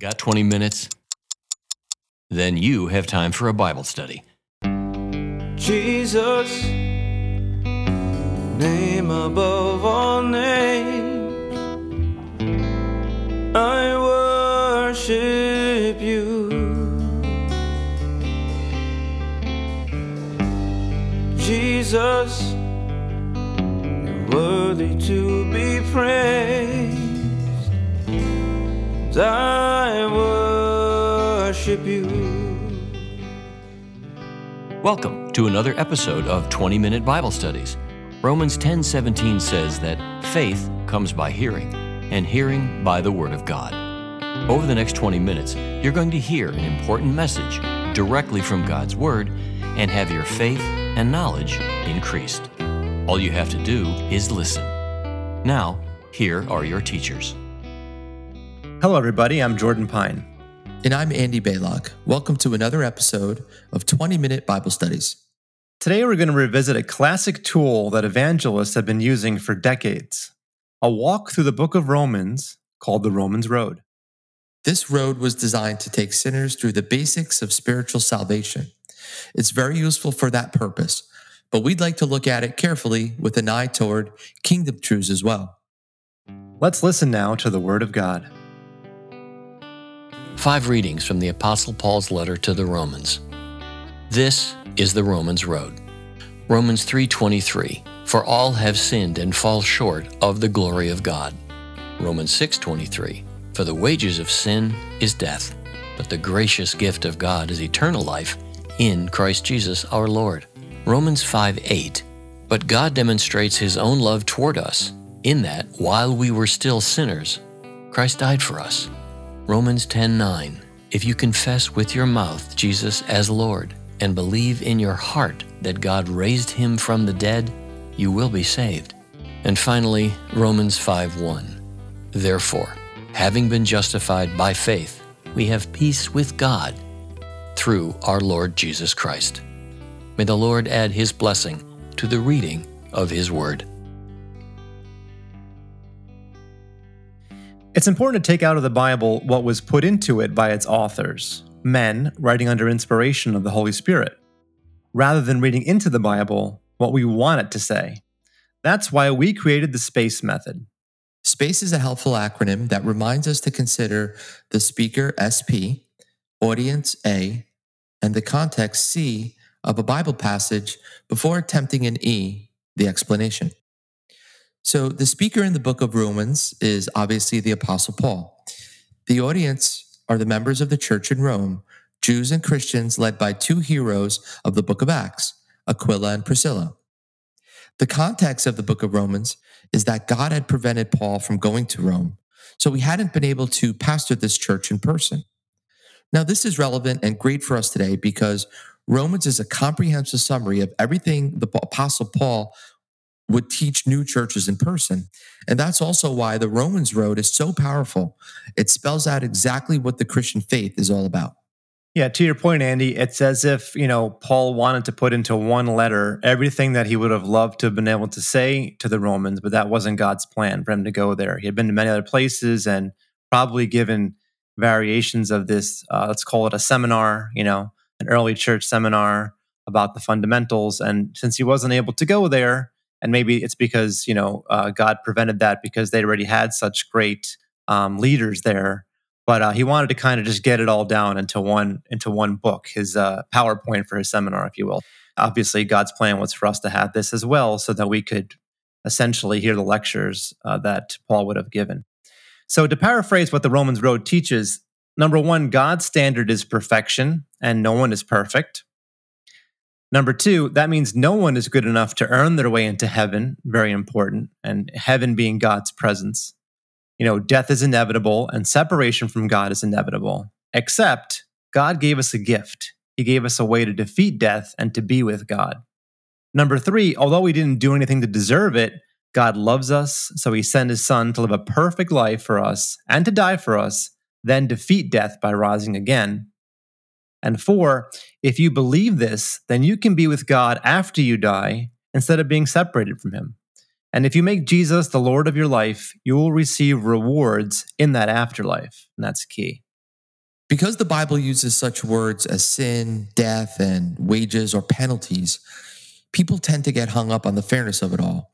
Got 20 minutes? Then you have time for a Bible study. Jesus, name above all names, I worship you. Jesus, you're worthy to be praised. I worship you. Welcome to another episode of 20 Minute Bible Studies. Romans 10:17 says that faith comes by hearing, and hearing by the word of God. Over the next 20 minutes, you're going to hear an important message directly from God's word and have your faith and knowledge increased. All you have to do is listen. Now, here are your teachers. Hello, everybody. I'm Jordan Pine. And I'm Andy Baylock. Welcome to another episode of 20 Minute Bible Studies. Today, we're going to revisit a classic tool that evangelists have been using for decades a walk through the book of Romans called the Romans Road. This road was designed to take sinners through the basics of spiritual salvation. It's very useful for that purpose, but we'd like to look at it carefully with an eye toward kingdom truths as well. Let's listen now to the Word of God. Five readings from the Apostle Paul's letter to the Romans. This is the Romans road. Romans 3:23 For all have sinned and fall short of the glory of God. Romans 6:23 For the wages of sin is death, but the gracious gift of God is eternal life in Christ Jesus our Lord. Romans 5:8 But God demonstrates his own love toward us in that while we were still sinners Christ died for us. Romans 10:9 If you confess with your mouth Jesus as Lord and believe in your heart that God raised him from the dead, you will be saved. And finally, Romans 5:1 Therefore, having been justified by faith, we have peace with God through our Lord Jesus Christ. May the Lord add his blessing to the reading of his word. It's important to take out of the Bible what was put into it by its authors, men writing under inspiration of the Holy Spirit, rather than reading into the Bible what we want it to say. That's why we created the SPACE method. SPACE is a helpful acronym that reminds us to consider the speaker SP, audience A, and the context C of a Bible passage before attempting an E, the explanation. So, the speaker in the book of Romans is obviously the Apostle Paul. The audience are the members of the church in Rome, Jews and Christians led by two heroes of the book of Acts, Aquila and Priscilla. The context of the book of Romans is that God had prevented Paul from going to Rome, so he hadn't been able to pastor this church in person. Now, this is relevant and great for us today because Romans is a comprehensive summary of everything the Apostle Paul would teach new churches in person. And that's also why the Romans Road is so powerful. It spells out exactly what the Christian faith is all about. Yeah, to your point, Andy, it's as if, you know, Paul wanted to put into one letter everything that he would have loved to have been able to say to the Romans, but that wasn't God's plan for him to go there. He had been to many other places and probably given variations of this, uh, let's call it a seminar, you know, an early church seminar about the fundamentals. And since he wasn't able to go there, and maybe it's because you know uh, God prevented that because they already had such great um, leaders there. But uh, he wanted to kind of just get it all down into one into one book, his uh, PowerPoint for his seminar, if you will. Obviously, God's plan was for us to have this as well, so that we could essentially hear the lectures uh, that Paul would have given. So, to paraphrase what the Romans Road teaches, number one, God's standard is perfection, and no one is perfect. Number two, that means no one is good enough to earn their way into heaven, very important, and heaven being God's presence. You know, death is inevitable and separation from God is inevitable, except God gave us a gift. He gave us a way to defeat death and to be with God. Number three, although we didn't do anything to deserve it, God loves us, so he sent his son to live a perfect life for us and to die for us, then defeat death by rising again. And four, if you believe this, then you can be with God after you die instead of being separated from him. And if you make Jesus the Lord of your life, you will receive rewards in that afterlife. And that's key. Because the Bible uses such words as sin, death, and wages or penalties, people tend to get hung up on the fairness of it all.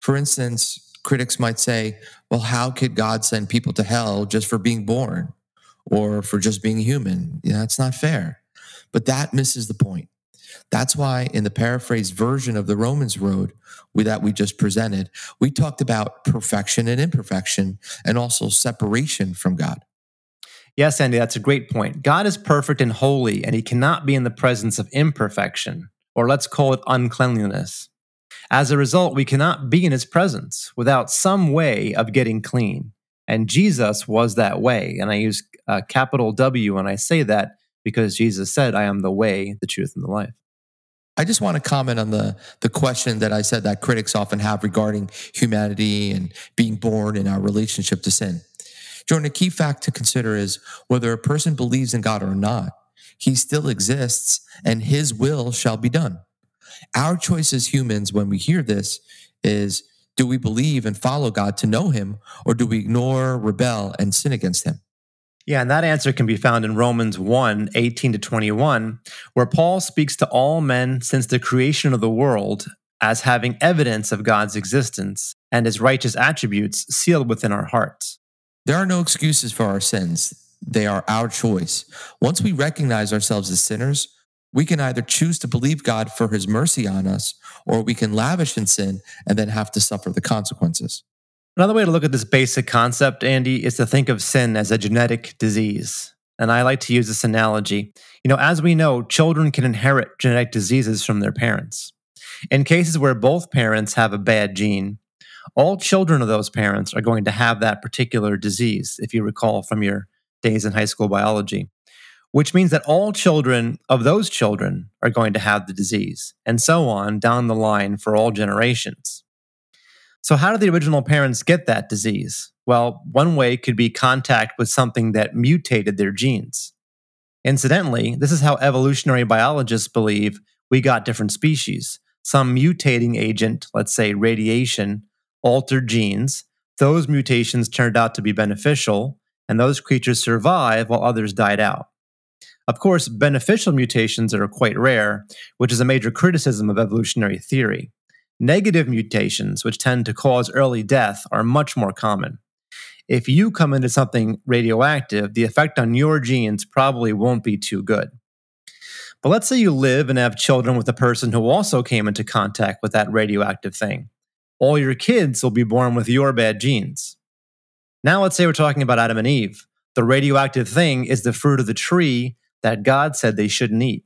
For instance, critics might say, well, how could God send people to hell just for being born or for just being human? That's not fair. But that misses the point. That's why in the paraphrased version of the Romans Road we, that we just presented, we talked about perfection and imperfection and also separation from God. Yes, Andy, that's a great point. God is perfect and holy, and he cannot be in the presence of imperfection, or let's call it uncleanliness. As a result, we cannot be in his presence without some way of getting clean. And Jesus was that way. And I use a capital W when I say that because Jesus said, I am the way, the truth, and the life. I just want to comment on the the question that I said that critics often have regarding humanity and being born and our relationship to sin. Jordan, a key fact to consider is whether a person believes in God or not, he still exists and his will shall be done. Our choice as humans when we hear this is do we believe and follow God to know him, or do we ignore, rebel, and sin against him? Yeah, and that answer can be found in Romans 1 18 to 21, where Paul speaks to all men since the creation of the world as having evidence of God's existence and his righteous attributes sealed within our hearts. There are no excuses for our sins. They are our choice. Once we recognize ourselves as sinners, we can either choose to believe God for his mercy on us, or we can lavish in sin and then have to suffer the consequences. Another way to look at this basic concept, Andy, is to think of sin as a genetic disease. And I like to use this analogy. You know, as we know, children can inherit genetic diseases from their parents. In cases where both parents have a bad gene, all children of those parents are going to have that particular disease, if you recall from your days in high school biology, which means that all children of those children are going to have the disease, and so on down the line for all generations. So, how did the original parents get that disease? Well, one way could be contact with something that mutated their genes. Incidentally, this is how evolutionary biologists believe we got different species. Some mutating agent, let's say radiation, altered genes. Those mutations turned out to be beneficial, and those creatures survived while others died out. Of course, beneficial mutations are quite rare, which is a major criticism of evolutionary theory. Negative mutations, which tend to cause early death, are much more common. If you come into something radioactive, the effect on your genes probably won't be too good. But let's say you live and have children with a person who also came into contact with that radioactive thing all your kids will be born with your bad genes. Now, let's say we're talking about Adam and Eve. The radioactive thing is the fruit of the tree that God said they shouldn't eat.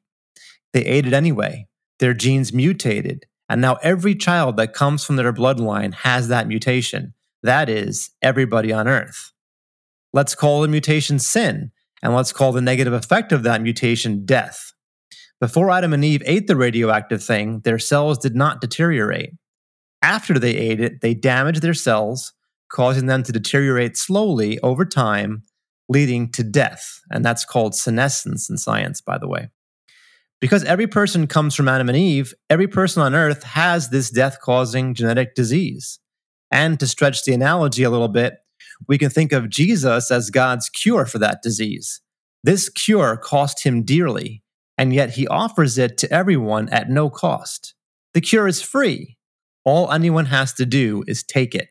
They ate it anyway. Their genes mutated. And now every child that comes from their bloodline has that mutation. That is, everybody on earth. Let's call the mutation sin, and let's call the negative effect of that mutation death. Before Adam and Eve ate the radioactive thing, their cells did not deteriorate. After they ate it, they damaged their cells, causing them to deteriorate slowly over time, leading to death. And that's called senescence in science, by the way. Because every person comes from Adam and Eve, every person on earth has this death causing genetic disease. And to stretch the analogy a little bit, we can think of Jesus as God's cure for that disease. This cure cost him dearly, and yet he offers it to everyone at no cost. The cure is free, all anyone has to do is take it.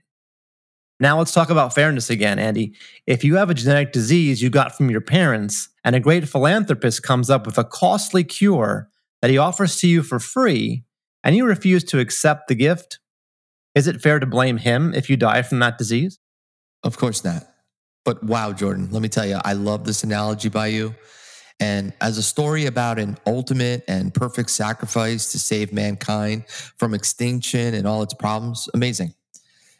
Now let's talk about fairness again, Andy. If you have a genetic disease you got from your parents and a great philanthropist comes up with a costly cure that he offers to you for free and you refuse to accept the gift, is it fair to blame him if you die from that disease? Of course not. But wow, Jordan, let me tell you, I love this analogy by you. And as a story about an ultimate and perfect sacrifice to save mankind from extinction and all its problems, amazing.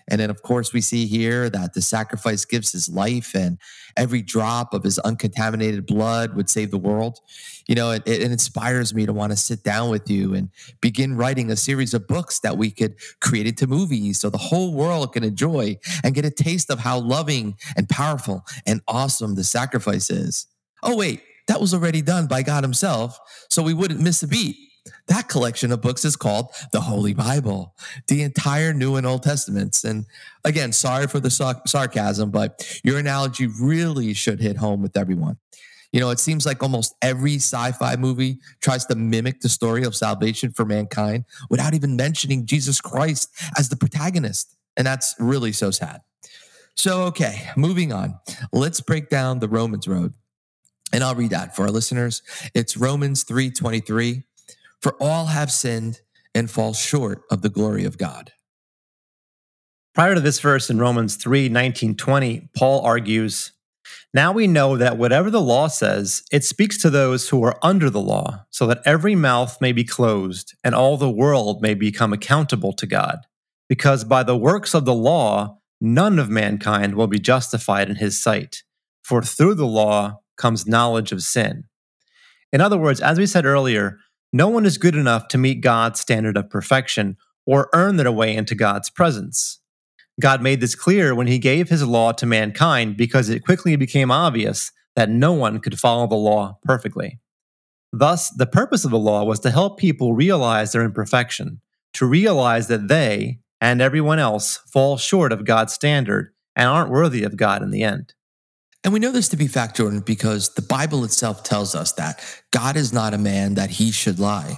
And then, of course, we see here that the sacrifice gives his life, and every drop of his uncontaminated blood would save the world. You know, it, it, inspires me to want to sit down with you and begin writing a series of books that we could create into movies so the whole world can enjoy and get a taste of how loving and powerful and awesome the sacrifice is. Oh, wait, that was already done by God Himself, so we wouldn't miss a beat. That collection of books is called the Holy Bible, the entire New and Old Testaments. And again, sorry for the sarcasm, but your analogy really should hit home with everyone. You know, it seems like almost every sci fi movie tries to mimic the story of salvation for mankind without even mentioning Jesus Christ as the protagonist. And that's really so sad. So, okay, moving on. Let's break down the Romans road. And I'll read that for our listeners. It's Romans 3:23. For all have sinned and fall short of the glory of God. Prior to this verse in Romans 3 19 20, Paul argues, Now we know that whatever the law says, it speaks to those who are under the law, so that every mouth may be closed and all the world may become accountable to God. Because by the works of the law, none of mankind will be justified in his sight, for through the law comes knowledge of sin. In other words, as we said earlier, no one is good enough to meet God's standard of perfection or earn their way into God's presence. God made this clear when he gave his law to mankind because it quickly became obvious that no one could follow the law perfectly. Thus, the purpose of the law was to help people realize their imperfection, to realize that they and everyone else fall short of God's standard and aren't worthy of God in the end. And we know this to be fact, Jordan, because the Bible itself tells us that God is not a man that he should lie.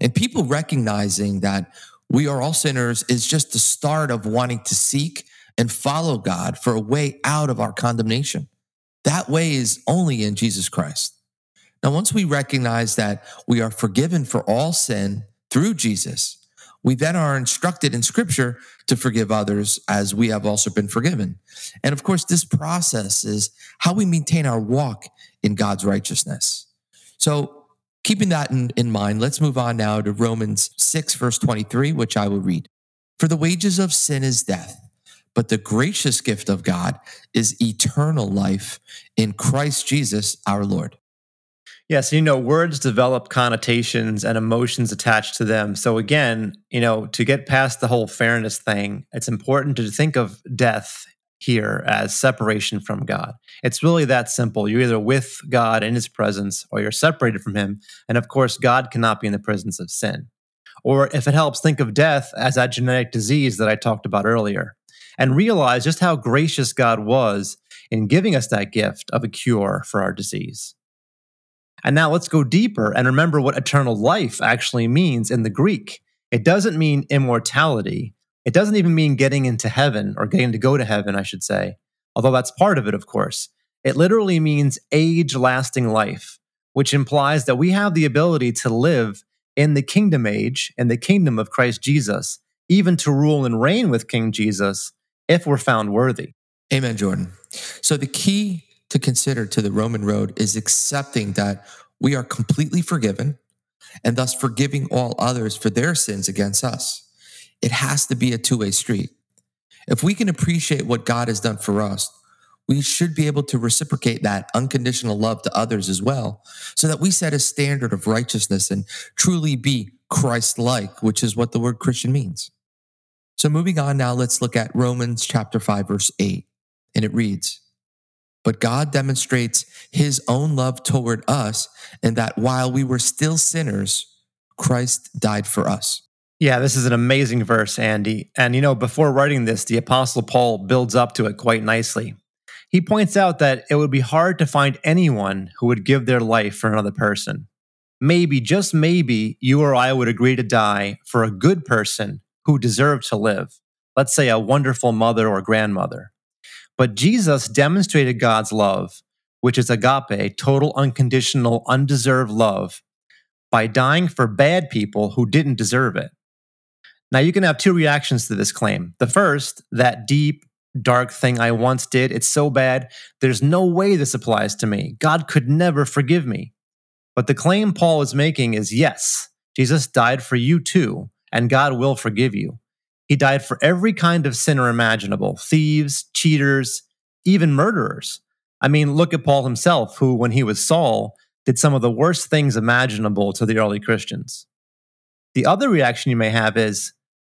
And people recognizing that we are all sinners is just the start of wanting to seek and follow God for a way out of our condemnation. That way is only in Jesus Christ. Now, once we recognize that we are forgiven for all sin through Jesus, we then are instructed in scripture to forgive others as we have also been forgiven. And of course, this process is how we maintain our walk in God's righteousness. So Keeping that in, in mind, let's move on now to Romans 6, verse 23, which I will read. For the wages of sin is death, but the gracious gift of God is eternal life in Christ Jesus our Lord. Yes, you know, words develop connotations and emotions attached to them. So, again, you know, to get past the whole fairness thing, it's important to think of death here as separation from God. It's really that simple. You're either with God in his presence or you're separated from him. And of course, God cannot be in the presence of sin. Or if it helps, think of death as that genetic disease that I talked about earlier and realize just how gracious God was in giving us that gift of a cure for our disease. And now let's go deeper and remember what eternal life actually means in the Greek. It doesn't mean immortality, it doesn't even mean getting into heaven or getting to go to heaven, I should say, although that's part of it, of course. It literally means age lasting life, which implies that we have the ability to live in the kingdom age, in the kingdom of Christ Jesus, even to rule and reign with King Jesus if we're found worthy. Amen, Jordan. So the key to consider to the Roman road is accepting that we are completely forgiven and thus forgiving all others for their sins against us it has to be a two way street. If we can appreciate what God has done for us, we should be able to reciprocate that unconditional love to others as well, so that we set a standard of righteousness and truly be Christ like, which is what the word Christian means. So, moving on now, let's look at Romans chapter 5, verse 8. And it reads, But God demonstrates his own love toward us, in that while we were still sinners, Christ died for us. Yeah, this is an amazing verse, Andy. And you know, before writing this, the Apostle Paul builds up to it quite nicely. He points out that it would be hard to find anyone who would give their life for another person. Maybe, just maybe, you or I would agree to die for a good person who deserved to live. Let's say a wonderful mother or grandmother. But Jesus demonstrated God's love, which is agape, total, unconditional, undeserved love, by dying for bad people who didn't deserve it. Now, you can have two reactions to this claim. The first, that deep, dark thing I once did, it's so bad, there's no way this applies to me. God could never forgive me. But the claim Paul is making is yes, Jesus died for you too, and God will forgive you. He died for every kind of sinner imaginable thieves, cheaters, even murderers. I mean, look at Paul himself, who, when he was Saul, did some of the worst things imaginable to the early Christians. The other reaction you may have is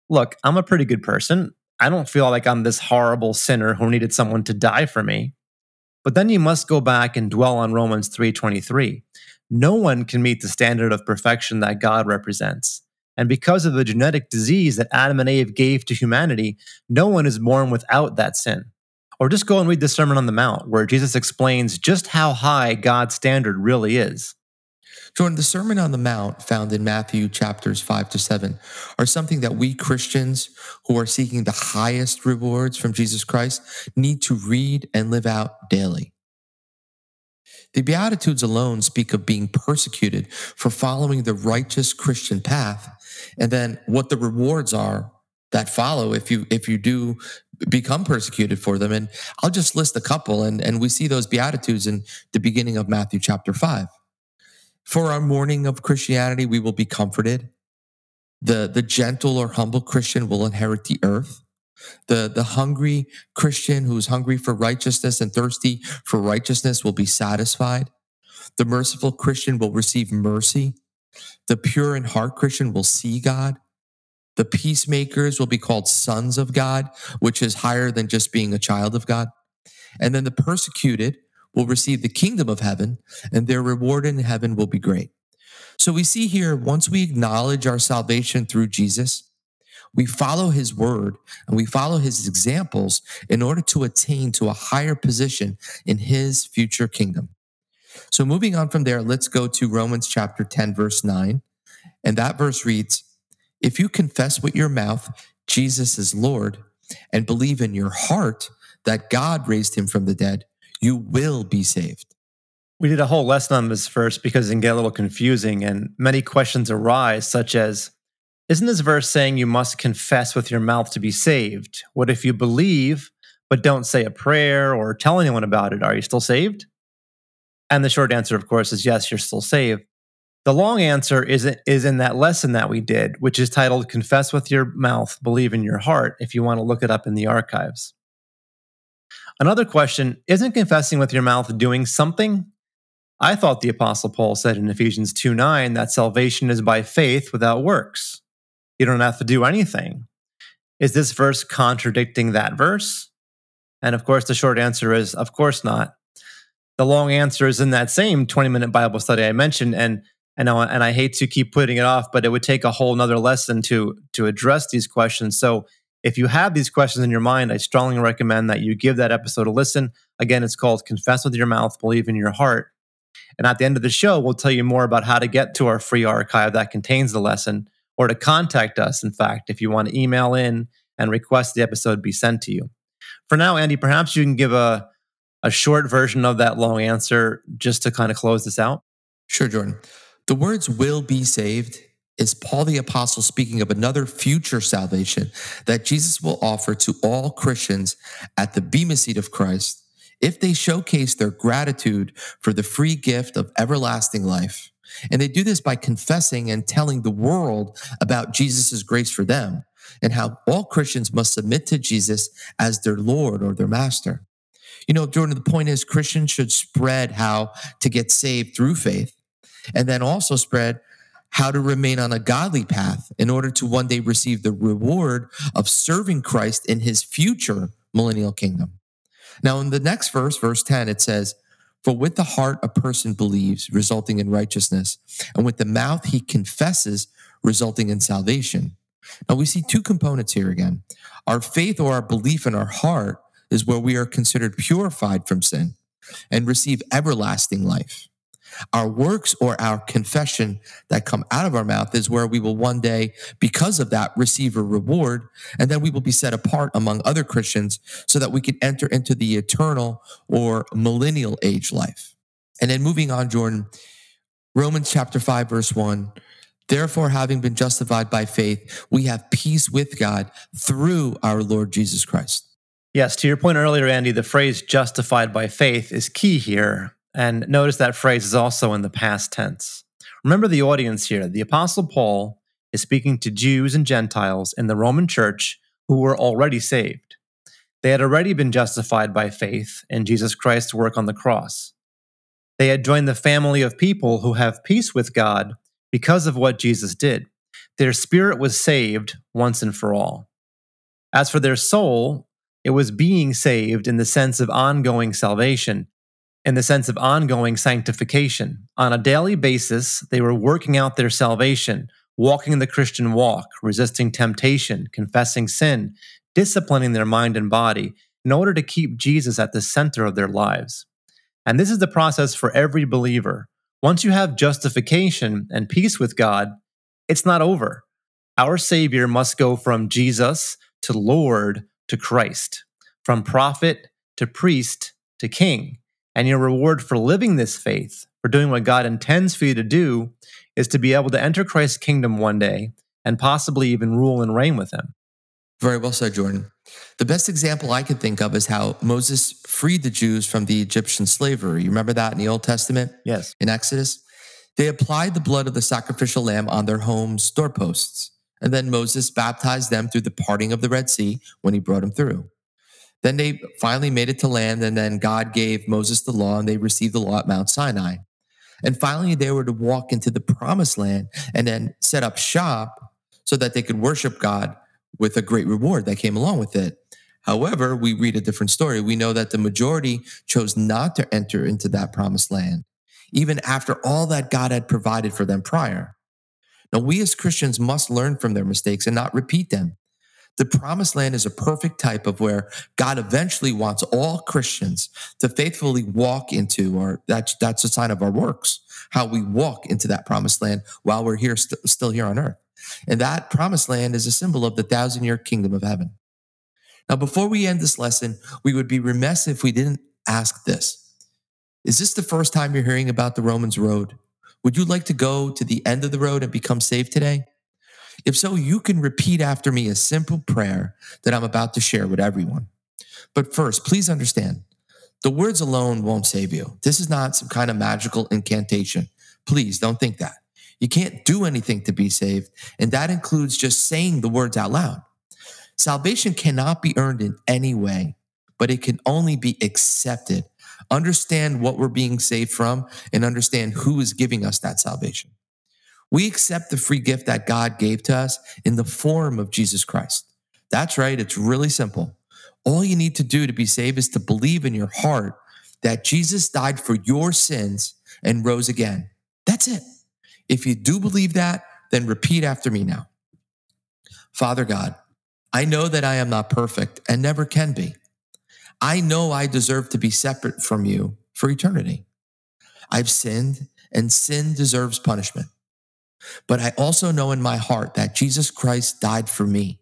look, I'm a pretty good person. I don't feel like I'm this horrible sinner who needed someone to die for me. But then you must go back and dwell on Romans 3:23. No one can meet the standard of perfection that God represents. And because of the genetic disease that Adam and Eve gave to humanity, no one is born without that sin. or just go and read the Sermon on the Mount, where Jesus explains just how high God's standard really is. Jordan, the Sermon on the Mount found in Matthew chapters 5 to 7 are something that we Christians who are seeking the highest rewards from Jesus Christ need to read and live out daily. The Beatitudes alone speak of being persecuted for following the righteous Christian path, and then what the rewards are that follow if you if you do become persecuted for them. And I'll just list a couple, and, and we see those Beatitudes in the beginning of Matthew chapter 5. For our mourning of Christianity, we will be comforted. The, the gentle or humble Christian will inherit the earth. The, the hungry Christian who's hungry for righteousness and thirsty for righteousness will be satisfied. The merciful Christian will receive mercy. The pure in heart Christian will see God. The peacemakers will be called sons of God, which is higher than just being a child of God. And then the persecuted will receive the kingdom of heaven, and their reward in heaven will be great. So we see here, once we acknowledge our salvation through Jesus, we follow his word and we follow his examples in order to attain to a higher position in his future kingdom. So moving on from there, let's go to Romans chapter 10, verse 9. And that verse reads, If you confess with your mouth Jesus is Lord and believe in your heart that God raised him from the dead, you will be saved. We did a whole lesson on this verse because it can get a little confusing, and many questions arise, such as Isn't this verse saying you must confess with your mouth to be saved? What if you believe but don't say a prayer or tell anyone about it? Are you still saved? And the short answer, of course, is yes, you're still saved. The long answer is, is in that lesson that we did, which is titled Confess with Your Mouth, Believe in Your Heart, if you want to look it up in the archives. Another question Isn't confessing with your mouth doing something? I thought the Apostle Paul said in Ephesians 2 9 that salvation is by faith without works. You don't have to do anything. Is this verse contradicting that verse? And of course, the short answer is of course not. The long answer is in that same 20 minute Bible study I mentioned. And and I, and I hate to keep putting it off, but it would take a whole nother lesson to to address these questions. So if you have these questions in your mind, I strongly recommend that you give that episode a listen. Again, it's called Confess with Your Mouth, Believe in Your Heart. And at the end of the show, we'll tell you more about how to get to our free archive that contains the lesson or to contact us, in fact, if you want to email in and request the episode be sent to you. For now, Andy, perhaps you can give a, a short version of that long answer just to kind of close this out. Sure, Jordan. The words will be saved is Paul the Apostle speaking of another future salvation that Jesus will offer to all Christians at the Bema seat of Christ if they showcase their gratitude for the free gift of everlasting life. And they do this by confessing and telling the world about Jesus' grace for them and how all Christians must submit to Jesus as their Lord or their master. You know, Jordan, the point is Christians should spread how to get saved through faith and then also spread how to remain on a godly path in order to one day receive the reward of serving Christ in his future millennial kingdom. Now, in the next verse, verse 10, it says, For with the heart a person believes, resulting in righteousness, and with the mouth he confesses, resulting in salvation. Now, we see two components here again. Our faith or our belief in our heart is where we are considered purified from sin and receive everlasting life. Our works or our confession that come out of our mouth is where we will one day, because of that, receive a reward. And then we will be set apart among other Christians so that we can enter into the eternal or millennial age life. And then moving on, Jordan, Romans chapter 5, verse 1. Therefore, having been justified by faith, we have peace with God through our Lord Jesus Christ. Yes, to your point earlier, Andy, the phrase justified by faith is key here. And notice that phrase is also in the past tense. Remember the audience here. The Apostle Paul is speaking to Jews and Gentiles in the Roman church who were already saved. They had already been justified by faith in Jesus Christ's work on the cross. They had joined the family of people who have peace with God because of what Jesus did. Their spirit was saved once and for all. As for their soul, it was being saved in the sense of ongoing salvation in the sense of ongoing sanctification. On a daily basis, they were working out their salvation, walking the Christian walk, resisting temptation, confessing sin, disciplining their mind and body, in order to keep Jesus at the center of their lives. And this is the process for every believer. Once you have justification and peace with God, it's not over. Our Savior must go from Jesus to Lord to Christ, from prophet to priest to king. And your reward for living this faith, for doing what God intends for you to do, is to be able to enter Christ's kingdom one day and possibly even rule and reign with him. Very well said, Jordan. The best example I could think of is how Moses freed the Jews from the Egyptian slavery. You remember that in the Old Testament? Yes. In Exodus? They applied the blood of the sacrificial lamb on their homes' doorposts. And then Moses baptized them through the parting of the Red Sea when he brought them through. Then they finally made it to land, and then God gave Moses the law, and they received the law at Mount Sinai. And finally, they were to walk into the promised land and then set up shop so that they could worship God with a great reward that came along with it. However, we read a different story. We know that the majority chose not to enter into that promised land, even after all that God had provided for them prior. Now, we as Christians must learn from their mistakes and not repeat them. The promised land is a perfect type of where God eventually wants all Christians to faithfully walk into, or that's, that's a sign of our works, how we walk into that promised land while we're here, st- still here on earth. And that promised land is a symbol of the thousand year kingdom of heaven. Now, before we end this lesson, we would be remiss if we didn't ask this Is this the first time you're hearing about the Romans road? Would you like to go to the end of the road and become saved today? If so, you can repeat after me a simple prayer that I'm about to share with everyone. But first, please understand the words alone won't save you. This is not some kind of magical incantation. Please don't think that. You can't do anything to be saved, and that includes just saying the words out loud. Salvation cannot be earned in any way, but it can only be accepted. Understand what we're being saved from and understand who is giving us that salvation. We accept the free gift that God gave to us in the form of Jesus Christ. That's right, it's really simple. All you need to do to be saved is to believe in your heart that Jesus died for your sins and rose again. That's it. If you do believe that, then repeat after me now. Father God, I know that I am not perfect and never can be. I know I deserve to be separate from you for eternity. I've sinned, and sin deserves punishment. But I also know in my heart that Jesus Christ died for me.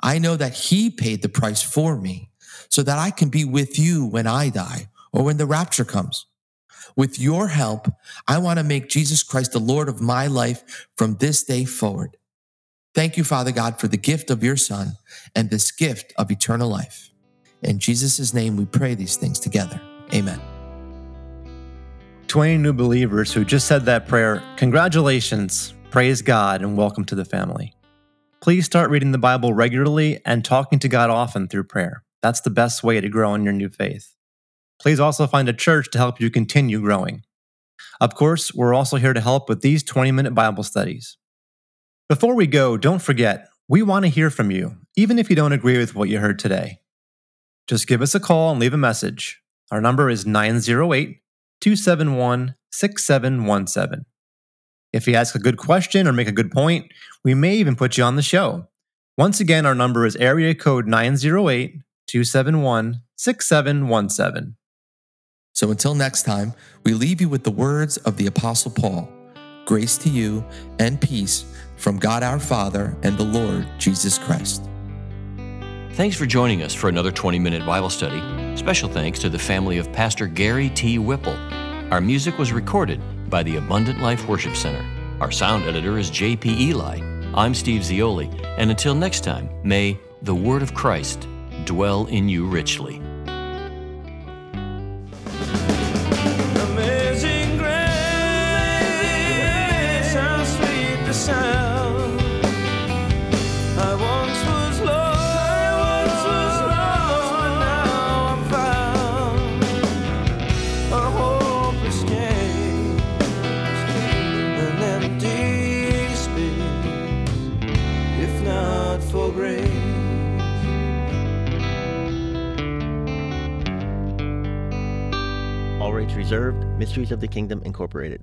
I know that he paid the price for me so that I can be with you when I die or when the rapture comes. With your help, I want to make Jesus Christ the Lord of my life from this day forward. Thank you, Father God, for the gift of your Son and this gift of eternal life. In Jesus' name, we pray these things together. Amen. 20 new believers who just said that prayer, congratulations, praise God, and welcome to the family. Please start reading the Bible regularly and talking to God often through prayer. That's the best way to grow in your new faith. Please also find a church to help you continue growing. Of course, we're also here to help with these 20 minute Bible studies. Before we go, don't forget, we want to hear from you, even if you don't agree with what you heard today. Just give us a call and leave a message. Our number is 908 271 6717. If you ask a good question or make a good point, we may even put you on the show. Once again, our number is area code 908 271 6717. So until next time, we leave you with the words of the Apostle Paul Grace to you and peace from God our Father and the Lord Jesus Christ. Thanks for joining us for another 20 minute Bible study. Special thanks to the family of Pastor Gary T. Whipple. Our music was recorded by the Abundant Life Worship Center. Our sound editor is J.P. Eli. I'm Steve Zioli, and until next time, may the Word of Christ dwell in you richly. All reserved. Mysteries of the Kingdom Incorporated.